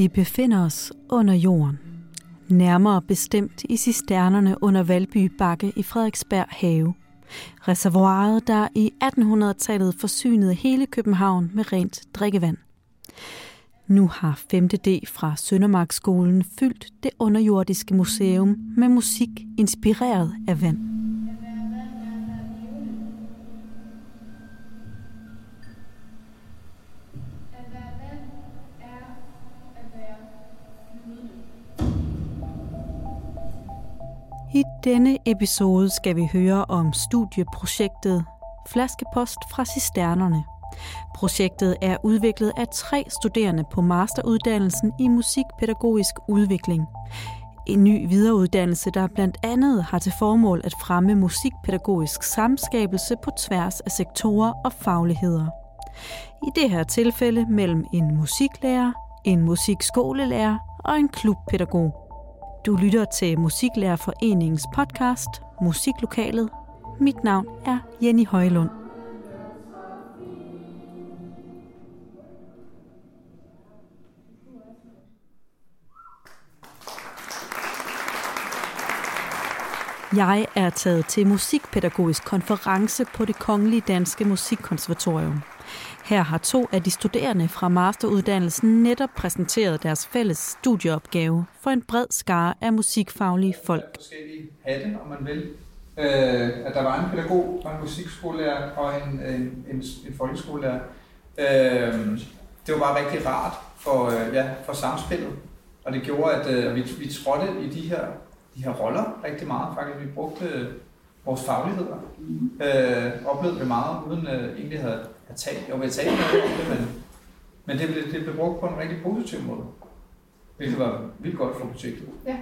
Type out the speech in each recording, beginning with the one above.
Vi befinder os under jorden. Nærmere bestemt i cisternerne under Valby Bakke i Frederiksberg Have. Reservoiret, der i 1800-tallet forsynede hele København med rent drikkevand. Nu har 5.D fra Søndermarkskolen fyldt det underjordiske museum med musik inspireret af vand. I denne episode skal vi høre om studieprojektet Flaskepost fra Cisternerne. Projektet er udviklet af tre studerende på masteruddannelsen i musikpædagogisk udvikling. En ny videreuddannelse, der blandt andet har til formål at fremme musikpædagogisk samskabelse på tværs af sektorer og fagligheder. I det her tilfælde mellem en musiklærer, en musikskolelærer og en klubpædagog. Du lytter til Musiklærerforeningens podcast Musiklokalet. Mit navn er Jenny Højlund. Jeg er taget til musikpædagogisk konference på det Kongelige Danske Musikkonservatorium. Her har to af de studerende fra masteruddannelsen netop præsenteret deres fælles studieopgave for en bred skare af musikfaglige folk. Forskellige hatte, om man vil. Øh, at der var en pædagog, og en musikskolelærer og en, en, en, en folkeskolelærer. Øh, det var bare rigtig rart for, øh, ja, for samspillet. Og det gjorde, at øh, vi, vi trådte i de her, de her roller rigtig meget. Faktisk, vi brugte øh, vores fagligheder. Øh, oplevede det meget, uden øh, egentlig at have have talt. Jo, vi har talt noget om det, men, men det, blev, det blev brugt på en rigtig positiv måde. Hvilket var vildt godt for projektet. Ja.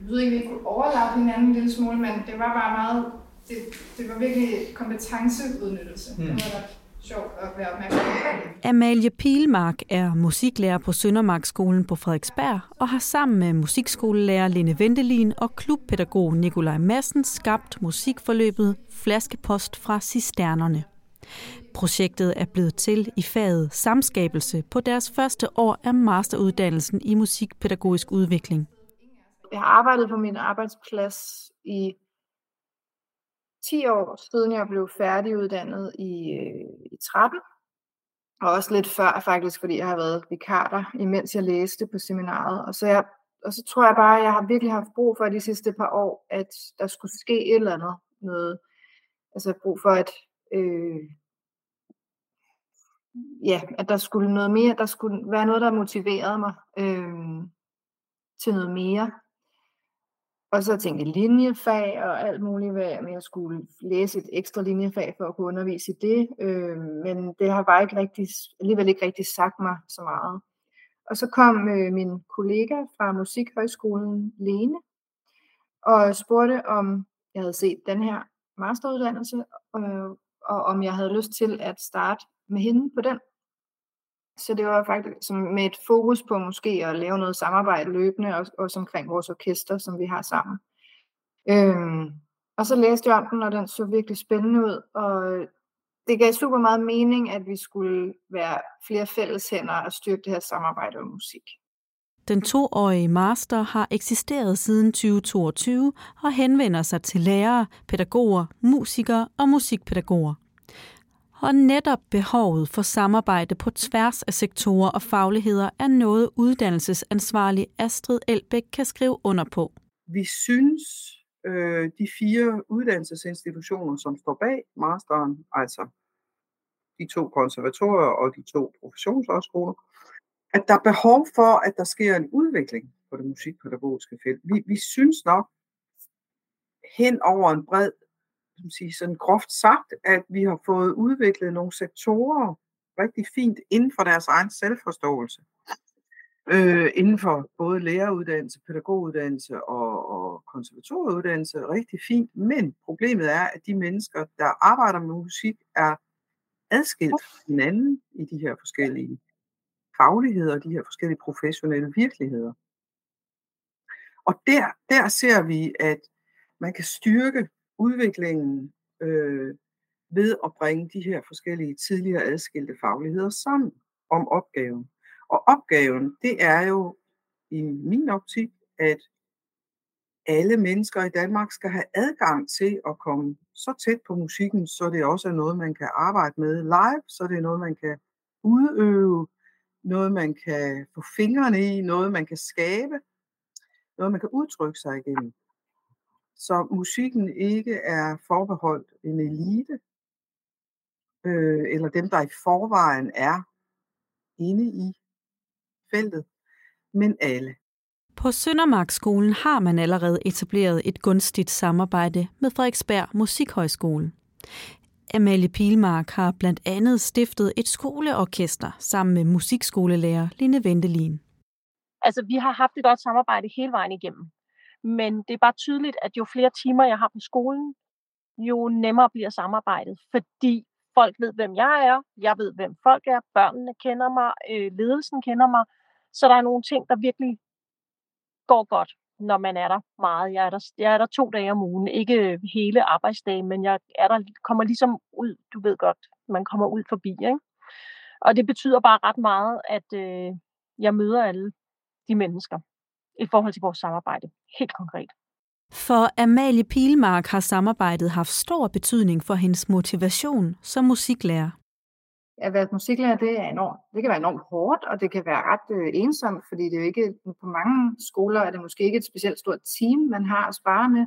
Jeg ved ikke, at vi kunne overlappe hinanden en lille smule, men det var bare meget, det, det var virkelig kompetenceudnyttelse. Mm. Det var sjovt at være opmærksom på. Amalie Pilmark er musiklærer på Søndermarkskolen på Frederiksberg og har sammen med musikskolelærer Lene Ventelin og klubpædagog Nikolaj Madsen skabt musikforløbet Flaskepost fra Cisternerne. Projektet er blevet til i faget samskabelse på deres første år af masteruddannelsen i musikpædagogisk udvikling. Jeg har arbejdet på min arbejdsplads i 10 år, siden jeg blev færdiguddannet i, øh, i 13. Og også lidt før faktisk, fordi jeg har været vikar der, imens jeg læste på seminaret. Og så, jeg, og så tror jeg bare, at jeg har virkelig haft brug for de sidste par år, at der skulle ske et eller andet. Noget, altså brug for, at øh, ja, at der skulle noget mere, der skulle være noget, der motiverede mig øh, til noget mere. Og så tænkte jeg linjefag og alt muligt, hvad jeg skulle læse et ekstra linjefag for at kunne undervise i det. Øh, men det har bare ikke rigtig, alligevel ikke rigtig sagt mig så meget. Og så kom øh, min kollega fra Musikhøjskolen, Lene, og spurgte, om jeg havde set den her masteruddannelse, øh, og om jeg havde lyst til at starte med hende på den. Så det var faktisk som med et fokus på måske at lave noget samarbejde løbende, og, også omkring vores orkester, som vi har sammen. Øhm, og så læste jeg om den, og den så virkelig spændende ud, og det gav super meget mening, at vi skulle være flere fælles hænder og styrke det her samarbejde om musik. Den toårige master har eksisteret siden 2022 og henvender sig til lærere, pædagoger, musikere og musikpædagoger og netop behovet for samarbejde på tværs af sektorer og fagligheder er noget uddannelsesansvarlig Astrid Elbæk kan skrive under på. Vi synes, øh, de fire uddannelsesinstitutioner, som står bag masteren, altså de to konservatorier og de to professionshøjskoler, at der er behov for, at der sker en udvikling på det musikpædagogiske felt. Vi, vi synes nok hen over en bred som sige, sådan groft sagt, at vi har fået udviklet nogle sektorer rigtig fint inden for deres egen selvforståelse. Øh, inden for både læreruddannelse, pædagoguddannelse og, og konservatorieuddannelse rigtig fint, men problemet er, at de mennesker, der arbejder med musik, er adskilt fra hinanden i de her forskellige fagligheder, de her forskellige professionelle virkeligheder. Og der, der ser vi, at man kan styrke udviklingen øh, ved at bringe de her forskellige tidligere adskilte fagligheder sammen om opgaven. Og opgaven, det er jo i min optik, at alle mennesker i Danmark skal have adgang til at komme så tæt på musikken, så det også er noget, man kan arbejde med live, så det er noget, man kan udøve, noget, man kan få fingrene i, noget, man kan skabe, noget, man kan udtrykke sig igennem. Så musikken ikke er forbeholdt en elite, øh, eller dem, der i forvejen er inde i feltet, men alle. På Søndermarkskolen har man allerede etableret et gunstigt samarbejde med Frederiksberg Musikhøjskole. Amalie Pilmark har blandt andet stiftet et skoleorkester sammen med musikskolelærer Line Ventelin. Altså, vi har haft et godt samarbejde hele vejen igennem. Men det er bare tydeligt, at jo flere timer jeg har på skolen, jo nemmere bliver samarbejdet, fordi folk ved, hvem jeg er, jeg ved, hvem folk er, børnene kender mig, øh, ledelsen kender mig, så der er nogle ting, der virkelig går godt, når man er der meget. Jeg er der, jeg er der to dage om ugen, ikke øh, hele arbejdsdagen, men jeg er der, kommer ligesom ud, du ved godt, man kommer ud forbi. Ikke? Og det betyder bare ret meget, at øh, jeg møder alle de mennesker i forhold til vores samarbejde, helt konkret. For Amalie Pilmark har samarbejdet haft stor betydning for hendes motivation som musiklærer at være musiklærer, det, er enormt, det kan være enormt hårdt, og det kan være ret øh, ensomt, fordi det er jo ikke, på mange skoler er det måske ikke et specielt stort team, man har at spare med.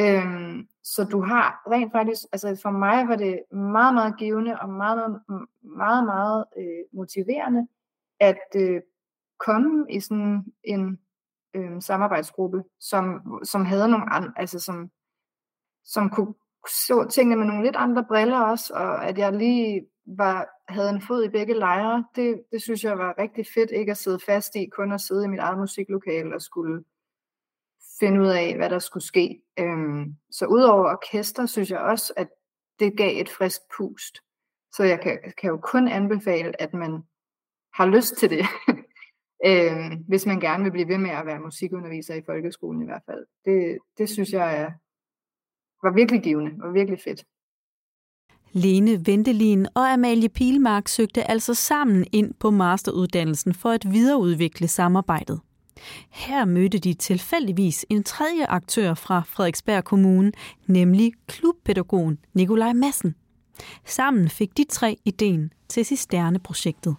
Øhm, så du har rent faktisk, altså for mig var det meget, meget givende og meget, meget, meget øh, motiverende at øh, komme i sådan en øh, samarbejdsgruppe, som, som havde nogle andre, altså som, som kunne så tingene med nogle lidt andre briller også, og at jeg lige var, havde en fod i begge lejre, det, det synes jeg var rigtig fedt, ikke at sidde fast i, kun at sidde i mit eget musiklokale og skulle finde ud af, hvad der skulle ske. Øhm, så udover orkester, synes jeg også, at det gav et frisk pust. Så jeg kan, kan jo kun anbefale, at man har lyst til det, øh, hvis man gerne vil blive ved med at være musikunderviser i folkeskolen i hvert fald. Det, det synes jeg er, var virkelig givende og virkelig fedt. Lene Ventelin og Amalie Pilmark søgte altså sammen ind på masteruddannelsen for at videreudvikle samarbejdet. Her mødte de tilfældigvis en tredje aktør fra Frederiksberg Kommune, nemlig klubpædagogen Nikolaj Massen. Sammen fik de tre ideen til Cisterne-projektet.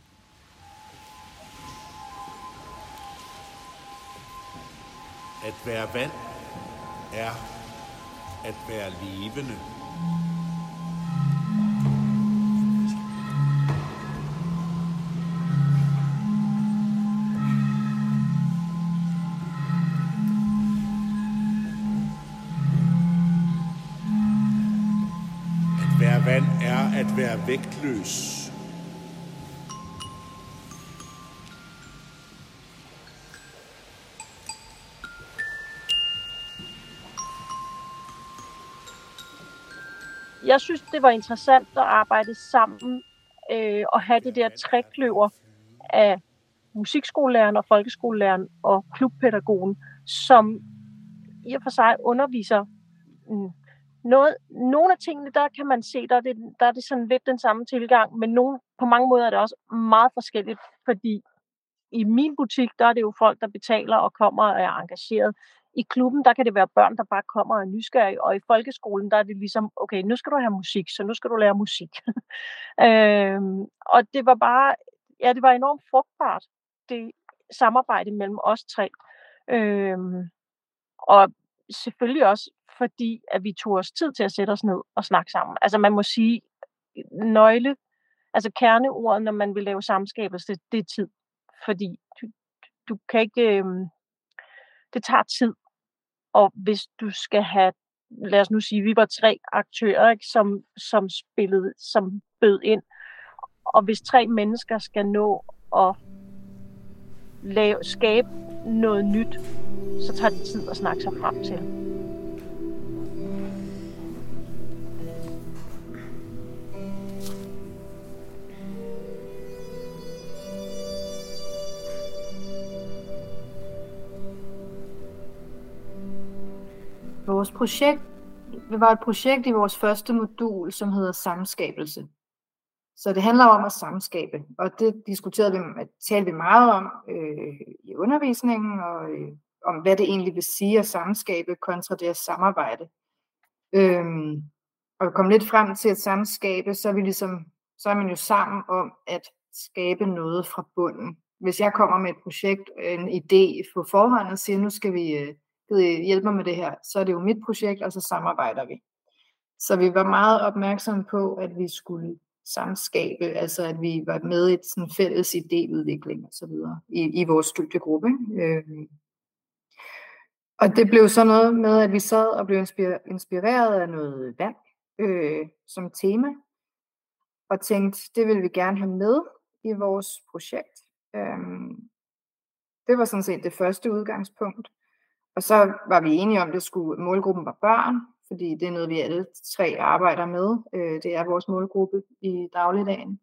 At være vand er at være levende. være vand er at være vægtløs. Jeg synes, det var interessant at arbejde sammen øh, og have det der trækløver af musikskolelæreren og folkeskolelæreren og klubpædagogen, som i og for sig underviser mm, noget, nogle af tingene, der kan man se, der er, det, der er det sådan lidt den samme tilgang, men nogle, på mange måder er det også meget forskelligt, fordi i min butik, der er det jo folk, der betaler og kommer og er engageret. I klubben, der kan det være børn, der bare kommer og er nysgerrige, og i folkeskolen, der er det ligesom, okay, nu skal du have musik, så nu skal du lære musik. øhm, og det var bare, ja, det var enormt frugtbart, det samarbejde mellem os tre. Øhm, og selvfølgelig også fordi, at vi tog os tid til at sætte os ned og snakke sammen. Altså man må sige, nøgle, altså kerneordet, når man vil lave samskabelse, det, det er tid. Fordi du, du kan ikke, øh, det tager tid. Og hvis du skal have, lad os nu sige, vi var tre aktører, ikke, som, som spillede, som bød ind. Og hvis tre mennesker skal nå at lave, skabe noget nyt, så tager det tid at snakke sig frem til. Vores projekt det var et projekt i vores første modul, som hedder samskabelse. Så det handler om at samskabe, og det diskuterede vi, talte vi meget om øh, i undervisningen, og øh, om hvad det egentlig vil sige at samskabe kontra det at samarbejde. Øhm, og kom lidt frem til at samskabe, så er, vi ligesom, så er man jo sammen om at skabe noget fra bunden. Hvis jeg kommer med et projekt, en idé på forhånd og siger, nu skal vi øh, hjælpe mig med det her, så er det jo mit projekt, og så samarbejder vi. Så vi var meget opmærksomme på, at vi skulle samskabe, altså at vi var med i sådan fælles idéudvikling og så videre i, i vores studiegruppe. Øh. Og det blev så noget med, at vi sad og blev inspireret af noget vand øh, som tema, og tænkte, det vil vi gerne have med i vores projekt. Øh. Det var sådan set det første udgangspunkt. Og så var vi enige om, at det skulle, målgruppen var børn, fordi det er noget, vi alle tre arbejder med. Øh, det er vores målgruppe i dagligdagen.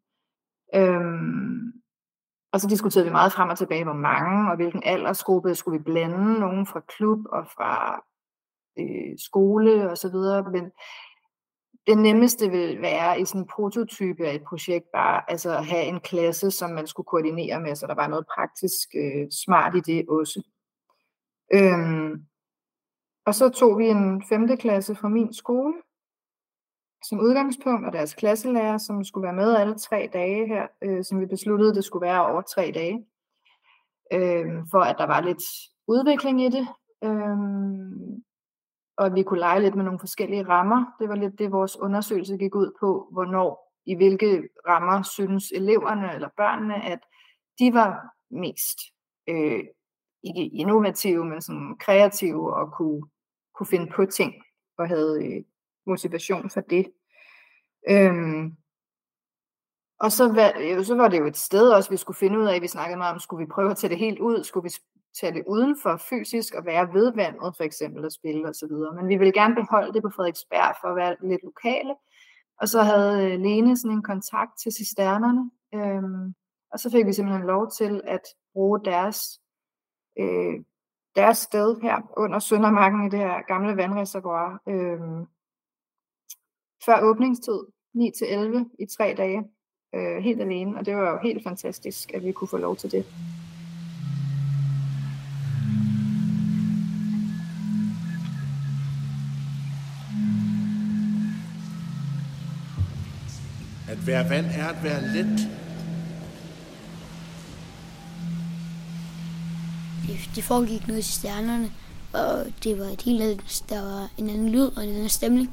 Øhm, og så diskuterede vi meget frem og tilbage, hvor mange og hvilken aldersgruppe skulle vi blande. Nogen fra klub og fra øh, skole og så videre. Men det nemmeste vil være i sådan en prototype af et projekt bare altså at have en klasse, som man skulle koordinere med, så der var noget praktisk øh, smart i det også. Øhm, og så tog vi en 5. klasse fra min skole som udgangspunkt, og deres klasselærer, som skulle være med alle tre dage her, øh, som vi besluttede, det skulle være over tre dage, øh, for at der var lidt udvikling i det, øh, og at vi kunne lege lidt med nogle forskellige rammer. Det var lidt det, vores undersøgelse gik ud på, hvornår, i hvilke rammer synes eleverne eller børnene, at de var mest øh, ikke innovative, men sådan kreative og kunne kunne finde på ting og havde øh, motivation for det. Øhm, og så var, jo, så var det jo et sted også, vi skulle finde ud af, vi snakkede meget om, skulle vi prøve at tage det helt ud, skulle vi tage det udenfor fysisk og være ved vandet for eksempel og spille og så videre. Men vi ville gerne beholde det på Frederiksberg for at være lidt lokale. Og så havde øh, Lene sådan en kontakt til cisternerne, øhm, og så fik vi simpelthen lov til at bruge deres øh, deres sted her under Søndermarken i det her gamle vandreservoir. Øh, før åbningstid, 9-11 i tre dage, øh, helt alene. Og det var jo helt fantastisk, at vi kunne få lov til det. At være vand er at være let. Det foregik noget i stjernerne, og det var et helt andet, der var en anden lyd og en anden stemning.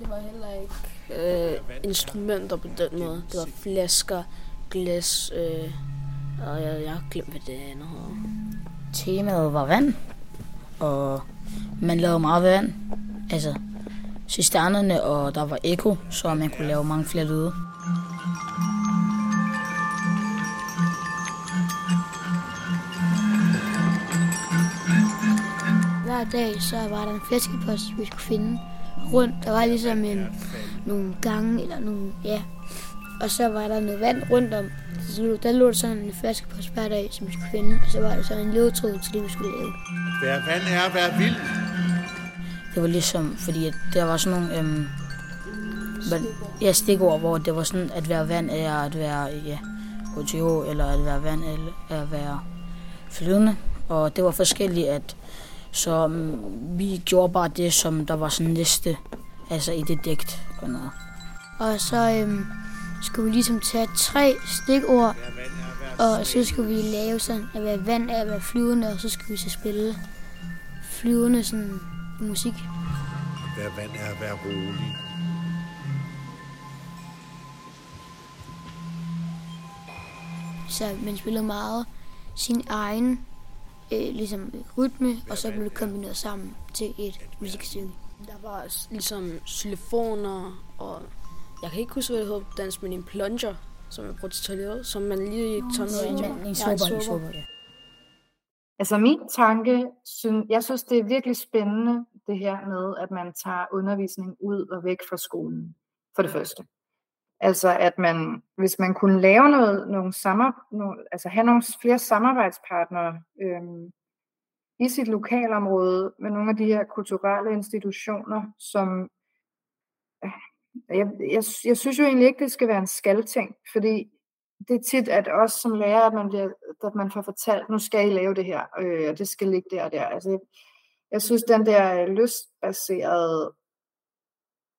Det var heller ikke øh, instrumenter på den måde. Det var flasker, glas, øh, og jeg, jeg har glemt, hvad det andet hedder. Temaet var vand, og man lavede meget vand. Altså, cisternerne, og der var ekko, så man kunne lave mange flere lyde. Dag, så var der en flaskepost, vi skulle finde rundt. Der var ligesom en, nogle gange, eller nogle, ja. Og så var der noget vand rundt om. Så der lå der sådan en flaskepost hver dag, som vi skulle finde. Og så var der så en ledetråd til det, vi skulle lave. Hver vand er at være vild. Det var ligesom, fordi at der var sådan nogle... Øhm, ja, stikord, hvor det var sådan, at være vand er at være ja, HTH, eller at være vand er at være flydende. Og det var forskelligt, at så um, vi gjorde bare det, som der var sådan næste, altså i det digt og noget. Og så øhm, skulle vi ligesom tage tre stikord, og så skulle vi lave sådan, at være vand af at være flyvende, og så skulle vi så spille flyvende sådan musik. Være vand er at være rolig. Så man spillede meget sin egen øh, ligesom rytme, og så blev det kombineret sammen til et musikstykke. Der var ligesom xylofoner, og jeg kan ikke huske, hvad det hedder på dansk, men en plunger, som jeg brugte til toilettet, som man lige tager noget i. En super, ja. Altså min tanke, jeg synes det er virkelig spændende det her med, at man tager undervisning ud og væk fra skolen, for det første. Altså at man, hvis man kunne lave noget, nogle samar, nogle, altså have nogle flere samarbejdspartnere øhm, i sit lokalområde med nogle af de her kulturelle institutioner, som øh, Jeg, jeg, jeg synes jo egentlig ikke, det skal være en skalting, fordi det er tit, at også som lærer, at man, bliver, at man får fortalt, nu skal I lave det her, øh, og det skal ligge der og der. Altså, jeg, jeg synes, den der øh, lystbaserede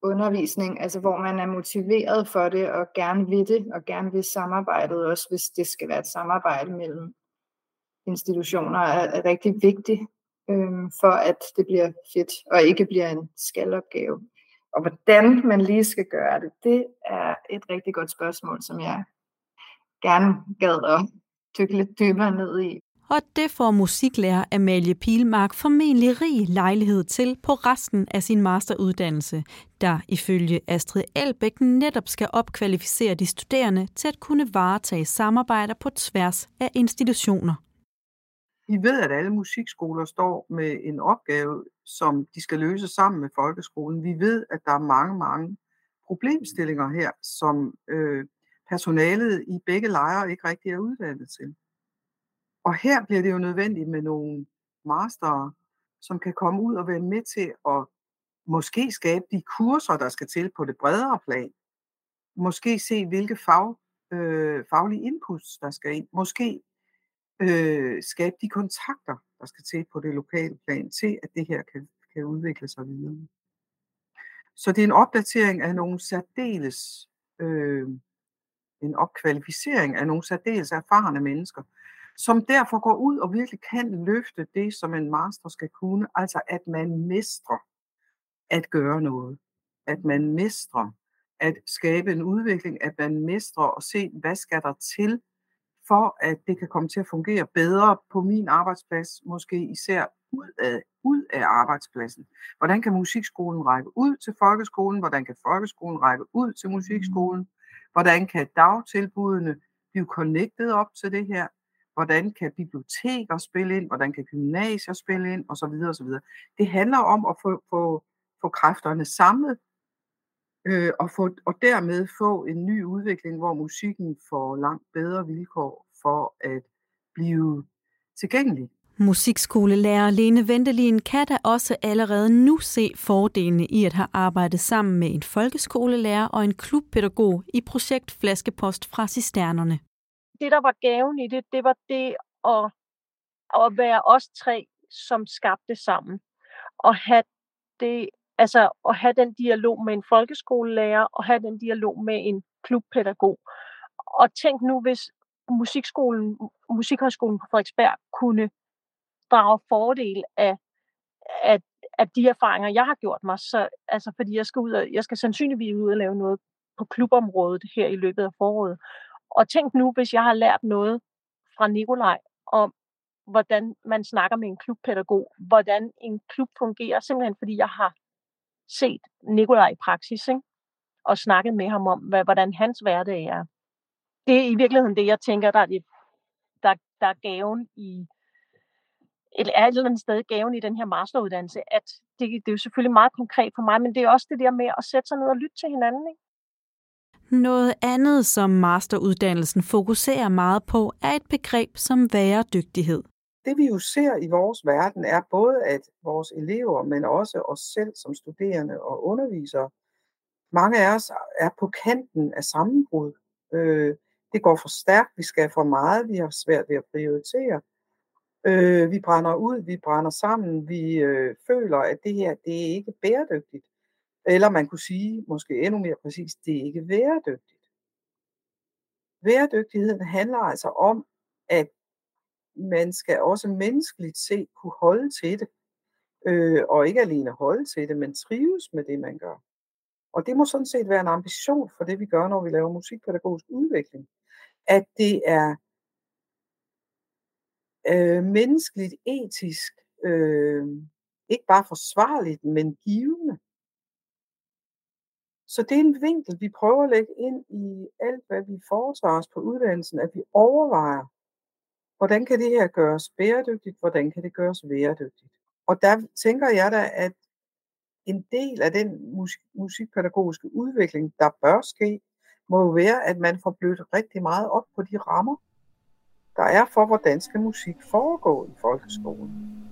undervisning, altså hvor man er motiveret for det og gerne vil det, og gerne vil samarbejdet også, hvis det skal være et samarbejde mellem institutioner, er, er rigtig vigtig øh, for at det bliver fedt, og ikke bliver en skalopgave. Og hvordan man lige skal gøre det, det er et rigtig godt spørgsmål, som jeg gerne gad at dykke lidt dybere ned i. Og det får musiklærer Amalie Pilmark formentlig rig lejlighed til på resten af sin masteruddannelse, der ifølge Astrid Elbæk netop skal opkvalificere de studerende til at kunne varetage samarbejder på tværs af institutioner. Vi ved, at alle musikskoler står med en opgave, som de skal løse sammen med folkeskolen. Vi ved, at der er mange, mange problemstillinger her, som øh, personalet i begge lejre ikke rigtig er uddannet til. Og her bliver det jo nødvendigt med nogle master, som kan komme ud og være med til at måske skabe de kurser, der skal til på det bredere plan. Måske se, hvilke fag, øh, faglige inputs, der skal ind. Måske øh, skabe de kontakter, der skal til på det lokale plan, til at det her kan, kan udvikle sig videre. Så det er en opdatering af nogle særdeles, øh, en opkvalificering af nogle særdeles erfarne mennesker, som derfor går ud og virkelig kan løfte det, som en master skal kunne, altså at man mestrer at gøre noget, at man mestrer at skabe en udvikling, at man mestrer at se, hvad skal der til for at det kan komme til at fungere bedre på min arbejdsplads, måske især ud af, ud af arbejdspladsen. Hvordan kan musikskolen række ud til folkeskolen? Hvordan kan folkeskolen række ud til musikskolen? Hvordan kan dagtilbudene blive connected op til det her? Hvordan kan biblioteker spille ind? Hvordan kan gymnasier spille ind? Og så videre, og så videre. Det handler om at få, få, få kræfterne samlet, øh, og, få, og dermed få en ny udvikling, hvor musikken får langt bedre vilkår for at blive tilgængelig. Musikskolelærer Lene Ventelin kan da også allerede nu se fordelene i at have arbejdet sammen med en folkeskolelærer og en klubpædagog i projekt Flaskepost fra Cisternerne. Det, der var gaven i det, det var det at, at være os tre, som skabte sammen. Og have det Altså at have den dialog med en folkeskolelærer og have den dialog med en klubpædagog. Og tænk nu, hvis musikskolen, Musikhøjskolen på Frederiksberg kunne drage fordel af, af, af de erfaringer, jeg har gjort mig. Så, altså, fordi jeg skal, ud og, jeg skal sandsynligvis ud og lave noget på klubområdet her i løbet af foråret. Og tænk nu, hvis jeg har lært noget fra Nikolaj om, hvordan man snakker med en klubpædagog, hvordan en klub fungerer, simpelthen fordi jeg har set Nikolaj i praksis, ikke? og snakket med ham om, hvad, hvordan hans hverdag er. Det er i virkeligheden det, jeg tænker, der er, det, der, der er gaven i, eller er et eller andet sted gaven i den her masteruddannelse, at det, det er jo selvfølgelig meget konkret for mig, men det er også det der med at sætte sig ned og lytte til hinanden. Ikke? Noget andet, som masteruddannelsen fokuserer meget på, er et begreb som væredygtighed det vi jo ser i vores verden er både, at vores elever, men også os selv som studerende og undervisere, mange af os er på kanten af sammenbrud. Øh, det går for stærkt, vi skal for meget, vi har svært ved at prioritere. Øh, vi brænder ud, vi brænder sammen, vi øh, føler, at det her, det er ikke bæredygtigt. Eller man kunne sige, måske endnu mere præcis, det er ikke væredygtigt. Væredygtigheden handler altså om, at man skal også menneskeligt set kunne holde til det. Øh, og ikke alene holde til det, men trives med det, man gør. Og det må sådan set være en ambition for det, vi gør, når vi laver musikpædagogisk udvikling. At det er øh, menneskeligt, etisk, øh, ikke bare forsvarligt, men givende. Så det er en vinkel, vi prøver at lægge ind i alt, hvad vi foretager os på uddannelsen, at vi overvejer, hvordan kan det her gøres bæredygtigt, hvordan kan det gøres væredygtigt. Og der tænker jeg da, at en del af den musik- musikpædagogiske udvikling, der bør ske, må jo være, at man får blødt rigtig meget op på de rammer, der er for, hvordan skal musik foregå i folkeskolen.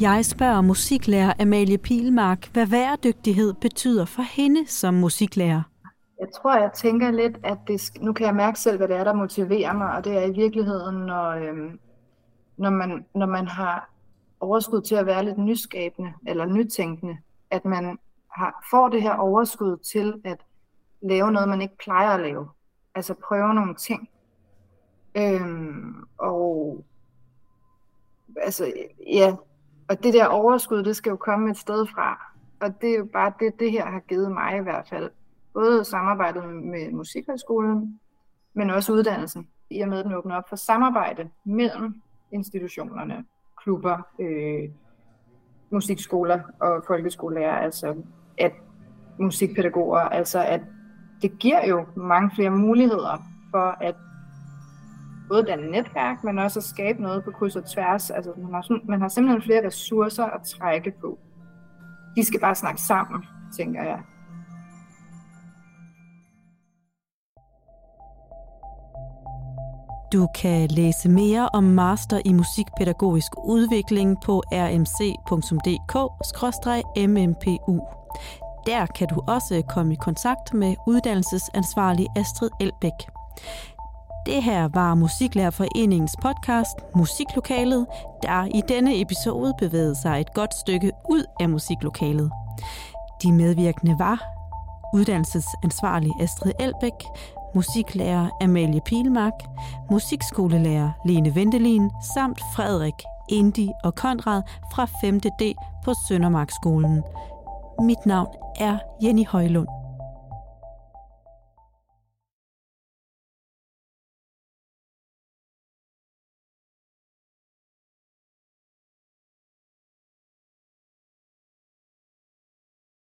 Jeg spørger musiklærer Amalie Pilmark, hvad væredygtighed betyder for hende som musiklærer. Jeg tror, jeg tænker lidt, at det, nu kan jeg mærke selv, hvad det er, der motiverer mig, og det er i virkeligheden, når, øhm, når, man, når man har overskud til at være lidt nyskabende eller nytænkende, at man har, får det her overskud til at lave noget, man ikke plejer at lave. Altså prøve nogle ting. Øhm, og altså, ja, og det der overskud, det skal jo komme et sted fra. Og det er jo bare det, det her har givet mig i hvert fald. Både samarbejdet med Musikhøjskolen, men også uddannelsen. I og med, at den åbner op for samarbejde mellem institutionerne, klubber, øh, musikskoler og folkeskolelærer, altså at musikpædagoger, altså at det giver jo mange flere muligheder for at både danne netværk, men også at skabe noget på kryds og tværs. Altså man har, man har simpelthen flere ressourcer at trække på. De skal bare snakke sammen, tænker jeg. Du kan læse mere om Master i Musikpædagogisk Udvikling på rmc.dk-mmpu. Der kan du også komme i kontakt med uddannelsesansvarlig Astrid Elbæk. Det her var Musiklærerforeningens podcast Musiklokalet, der i denne episode bevægede sig et godt stykke ud af musiklokalet. De medvirkende var uddannelsesansvarlig Astrid Elbæk, musiklærer Amalie Pilmark, musikskolelærer Lene Ventelin samt Frederik, Indi og Konrad fra 5. D på Søndermarkskolen. Mit navn er Jenny Højlund.